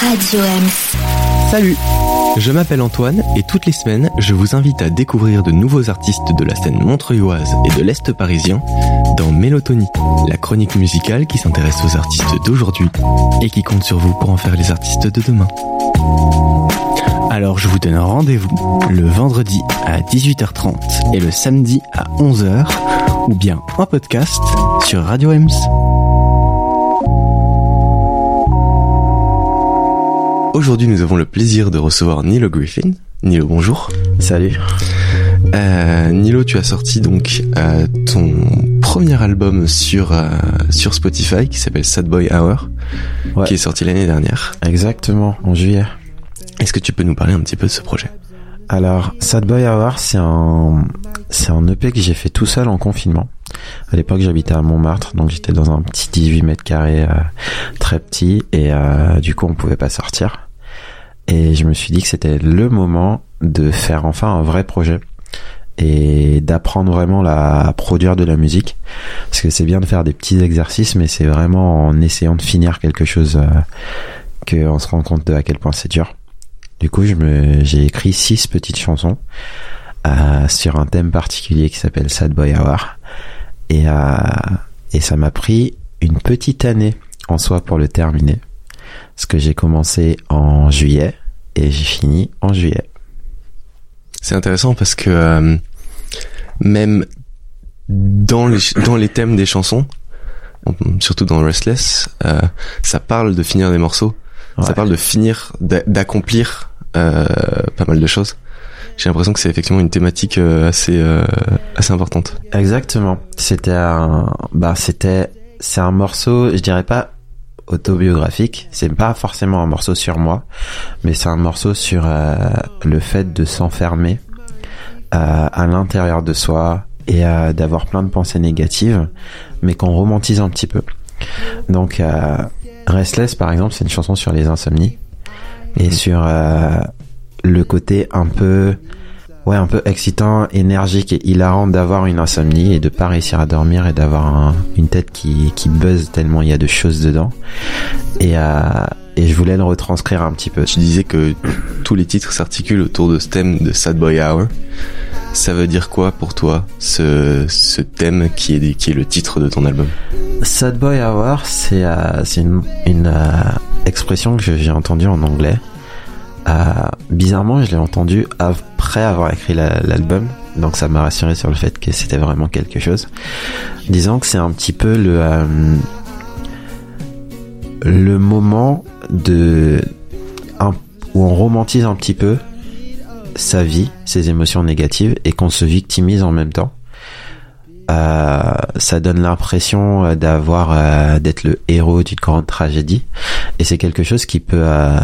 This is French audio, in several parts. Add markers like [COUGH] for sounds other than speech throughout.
Radio. Salut Je m'appelle Antoine et toutes les semaines, je vous invite à découvrir de nouveaux artistes de la scène montreuilloise et de l'Est parisien dans Mélotonie, la chronique musicale qui s'intéresse aux artistes d'aujourd'hui et qui compte sur vous pour en faire les artistes de demain. Alors je vous donne rendez-vous le vendredi à 18h30 et le samedi à 11h ou bien en podcast sur Radio Ems. Aujourd'hui, nous avons le plaisir de recevoir Nilo Griffin. Nilo, bonjour. Salut. Euh, Nilo, tu as sorti donc euh, ton premier album sur euh, sur Spotify qui s'appelle Sad Boy Hour, Ouais. qui est sorti l'année dernière. Exactement, en juillet. Est-ce que tu peux nous parler un petit peu de ce projet? Alors, Sad Boy Hour, c'est un, c'est un EP que j'ai fait tout seul en confinement. À l'époque, j'habitais à Montmartre, donc j'étais dans un petit 18 mètres carrés, euh, très petit, et euh, du coup, on pouvait pas sortir. Et je me suis dit que c'était le moment de faire enfin un vrai projet et d'apprendre vraiment la- à produire de la musique. Parce que c'est bien de faire des petits exercices, mais c'est vraiment en essayant de finir quelque chose euh, qu'on se rend compte de à quel point c'est dur. Du coup, je me, j'ai écrit six petites chansons euh, sur un thème particulier qui s'appelle Sad Boy Hour. Et, euh, et ça m'a pris une petite année en soi pour le terminer. Parce que j'ai commencé en juillet et j'ai fini en juillet. C'est intéressant parce que euh, même dans les dans les thèmes des chansons, surtout dans Restless, euh, ça parle de finir des morceaux. Ça parle de finir, d'a- d'accomplir euh, pas mal de choses. J'ai l'impression que c'est effectivement une thématique euh, assez euh, assez importante. Exactement. C'était un, bah, c'était, c'est un morceau, je dirais pas autobiographique. C'est pas forcément un morceau sur moi, mais c'est un morceau sur euh, le fait de s'enfermer euh, à l'intérieur de soi et euh, d'avoir plein de pensées négatives, mais qu'on romantise un petit peu. Donc, euh, Restless, par exemple, c'est une chanson sur les insomnies et Mhm. sur euh, le côté un peu ouais un peu excitant, énergique et hilarant d'avoir une insomnie et de pas réussir à dormir et d'avoir un- une tête qui qui buzz tellement il y a de choses dedans. Et euh, et je voulais le retranscrire un petit peu. Tu disais que tous les titres s'articulent autour de ce thème de Sad Boy Hour. Ça veut dire quoi pour toi ce ce thème qui est qui est le titre de ton album? Sad Boy Hour, c'est euh, c'est une, une euh, expression que j'ai entendue en anglais. Euh, bizarrement, je l'ai entendue après avoir écrit la- l'album, donc ça m'a rassuré sur le fait que c'était vraiment quelque chose. Disons que c'est un petit peu le euh, le moment de où on romantise un petit peu sa vie, ses émotions négatives, et qu'on se victimise en même temps. Euh, ça donne l'impression euh, d'avoir d'être le héros d'une grande tragédie et c'est quelque chose qui peut euh,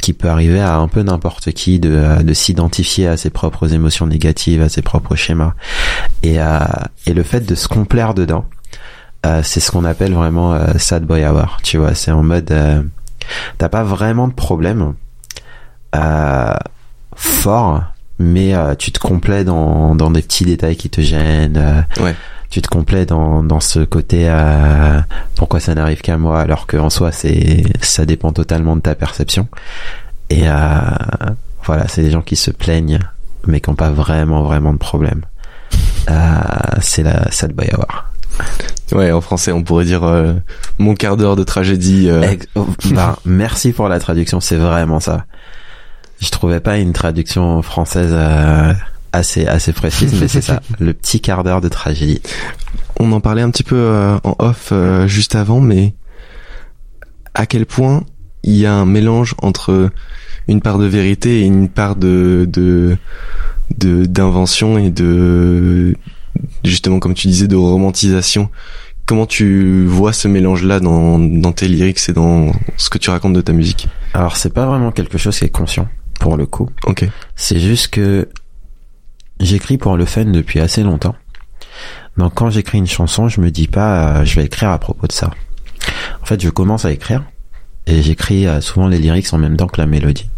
qui peut arriver à un peu n'importe qui de, de s'identifier à ses propres émotions négatives à ses propres schémas et euh, et le fait de se complaire dedans euh, c'est ce qu'on appelle vraiment euh, sad boy hour tu vois c'est en mode euh, t'as pas vraiment de problème euh, fort mais euh, tu te complais dans, dans des petits détails qui te gênent. Ouais. Tu te complais dans, dans ce côté euh, pourquoi ça n'arrive qu'à moi alors qu'en soi c'est ça dépend totalement de ta perception. Et euh, voilà, c'est des gens qui se plaignent mais qui n'ont pas vraiment vraiment de problème. Euh, c'est la sad boy hour. Ouais, en français, on pourrait dire euh, mon quart d'heure de tragédie. euh, oh, bah, merci pour la traduction, c'est vraiment ça. Je trouvais pas une traduction française euh, assez assez précise, mais c'est [LAUGHS] ça, le petit quart d'heure de tragédie. On en parlait un petit peu euh, en off euh, juste avant, mais à quel point il y a un mélange entre une part de vérité et une part de de de d'invention et de justement comme tu disais de romantisation. Comment tu vois ce mélange-là dans dans tes lyrics et dans ce que tu racontes de ta musique? Alors c'est pas vraiment quelque chose qui est conscient pour le coup. Ok. C'est juste que j'écris pour le fun depuis assez longtemps. Donc quand j'écris une chanson, je me dis pas euh, je vais écrire à propos de ça. En fait, je commence à écrire et j'écris euh, souvent les lyrics en même temps que la mélodie.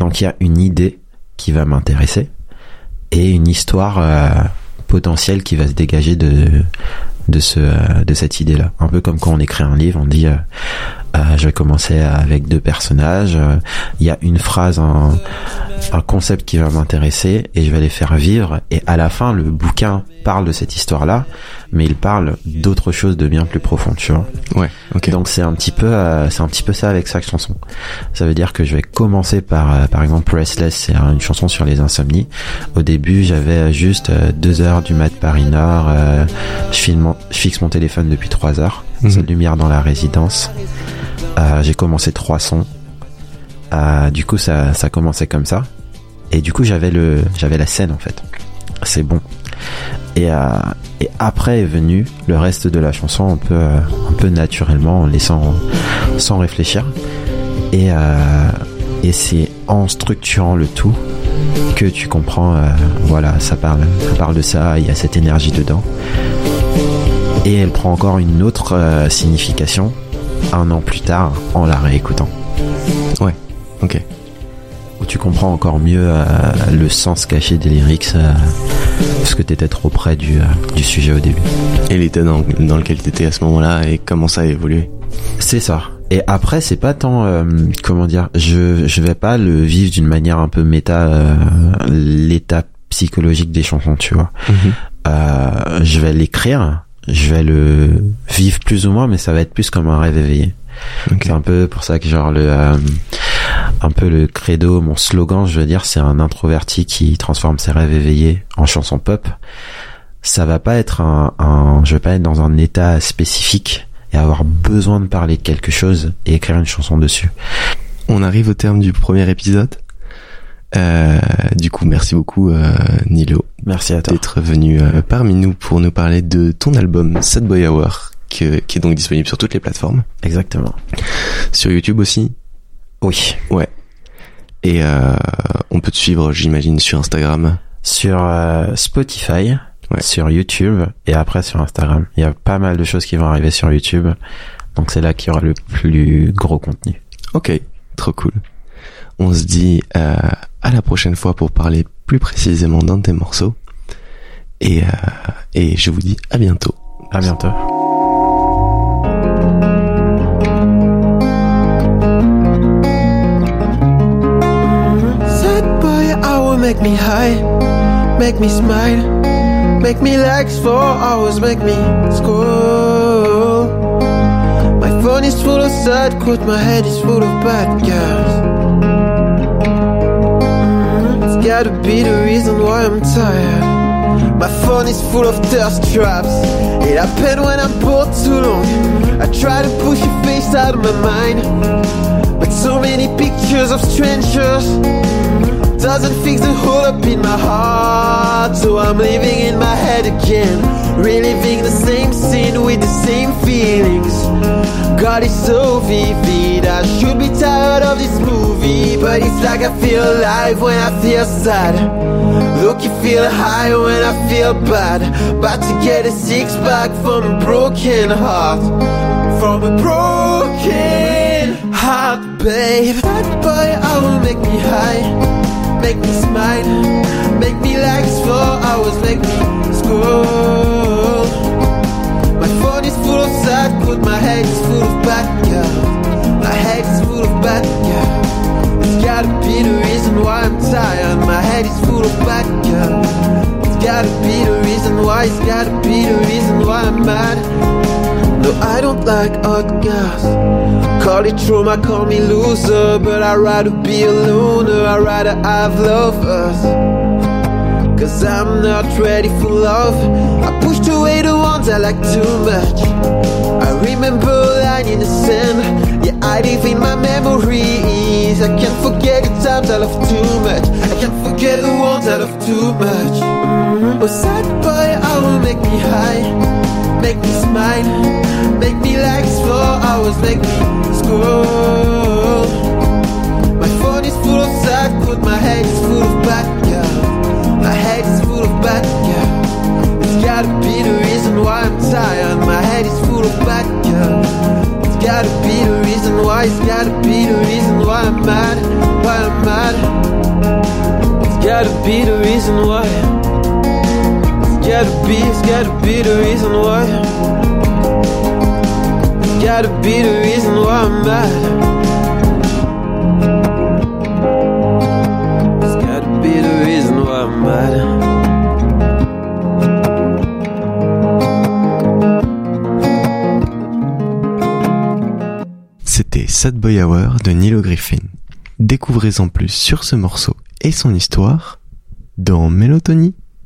Donc il y a une idée qui va m'intéresser et une histoire euh, potentielle qui va se dégager de de ce euh, de cette idée là un peu comme quand on écrit un livre on dit euh, euh, je vais commencer avec deux personnages euh, il y a une phrase un, un concept qui va m'intéresser et je vais les faire vivre et à la fin le bouquin parle de cette histoire là mais il parle d'autre chose de bien plus profond tu vois Ouais, ok. donc c'est un petit peu c'est un petit peu ça avec chaque chanson. Ça veut dire que je vais commencer par par exemple Restless, c'est une chanson sur les insomnies. Au début, j'avais juste deux heures du mat Paris Nord. je, filme fixe mon téléphone depuis trois heures. Mhm. Seule lumière dans la résidence. Euh, J'ai commencé trois sons. Euh, du coup, ça ça commençait comme ça. Et du coup, j'avais le j'avais la scène en fait. C'est bon. Et, euh, et après est venu le reste de la chanson un peu, un peu naturellement, en laissant sans réfléchir. Et, et c'est en structurant le tout que tu comprends, voilà, ça parle, ça parle de ça, il y a cette énergie dedans. Et elle prend encore une autre euh, signification un an plus tard en la réécoutant. Ok. Où tu comprends encore mieux euh, le sens caché des lyrics euh, parce que t'étais trop près du, du sujet au début. Et l'état dans, dans lequel t'étais à ce moment-là et comment ça a évolué. C'est ça. Et après, c'est pas tant, euh, comment dire, je je vais pas le vivre d'une manière un peu méta, euh, l'état psychologique des chansons, tu vois. Euh, je vais l'écrire, je vais le vivre plus ou moins, mais ça va être plus comme un rêve éveillé. Ok. C'est un peu pour ça que genre le euh, un peu le credo, mon slogan, je veux dire, c'est un introverti qui transforme ses rêves éveillés en chanson pop. Ça va pas être un, un je vais pas être dans un état spécifique et avoir besoin de parler de quelque chose et écrire une chanson dessus. On arrive au terme du premier épisode. Euh, du coup, merci beaucoup euh, Nilo Merci à toi. d'être venu euh, parmi nous pour nous parler de ton album Sad Boy Hour, que- qui est donc disponible sur toutes les plateformes, Exactement. sur YouTube aussi. Oui. Et euh, on peut te suivre, j'imagine, sur Instagram. Sur euh, Spotify, Ouais. sur YouTube et après sur Instagram. Il y a pas mal de choses qui vont arriver sur YouTube. Donc c'est là qu'il y aura le plus gros contenu. Ok, trop cool. On se dit euh, à la prochaine fois pour parler plus précisément d'un de tes morceaux. Et, euh, et je vous dis à bientôt. À bientôt. Sad boy, I will make me high, make me smile, make me lax for hours, make me scroll. My phone is full of sad quotes, my head is full of bad girls. Gotta be the reason why I'm tired. My phone is full of thirst traps. It happened when I'm bored too long. I try to push your face out of my mind. But so many pictures of strangers doesn't fix the hole up in my heart. So I'm living in my head again, reliving the same scene with the same feelings. God is so vivid. I should be tired of this movie, but it's like I feel alive when I feel sad. Look, you feel high when I feel bad. About to get a six pack from a broken heart. From a broken heart, babe. That boy, I will make me high. Make me smile. Make me lax for hours. Make me scroll. My phone is full of sad quote. My head is full of bad girls. My head is full of bad girls. It's gotta be the reason why I'm tired. My head is full of bad girls. It's gotta be the reason why. It's gotta be the reason why I'm mad. I don't like hot girls. Call it trauma, call me loser, but I'd rather be a loner. I'd rather have lovers. Cause I'm not ready for love. I pushed away the ones I like too much. I remember line in the sand. Yeah, I live in my memories. I can't forget the times I love too much. I can't forget the ones I love too much. Oh, sad boy, I will make me high, make me smile, make me lax for hours, make me scroll. My phone is full of sad quote, my head is full of bad girls. My head is full of bad girls. It's gotta be the reason why I'm tired. My head is full of bad girls. It's gotta be the reason why. It's gotta be the reason why I'm mad. Why I'm mad. It's gotta be the reason why. It's gotta be, it's gotta be the reason why. C'était Sad Boy Hour de Nilo Griffin. Découvrez en plus sur ce morceau et son histoire dans Mélotonie.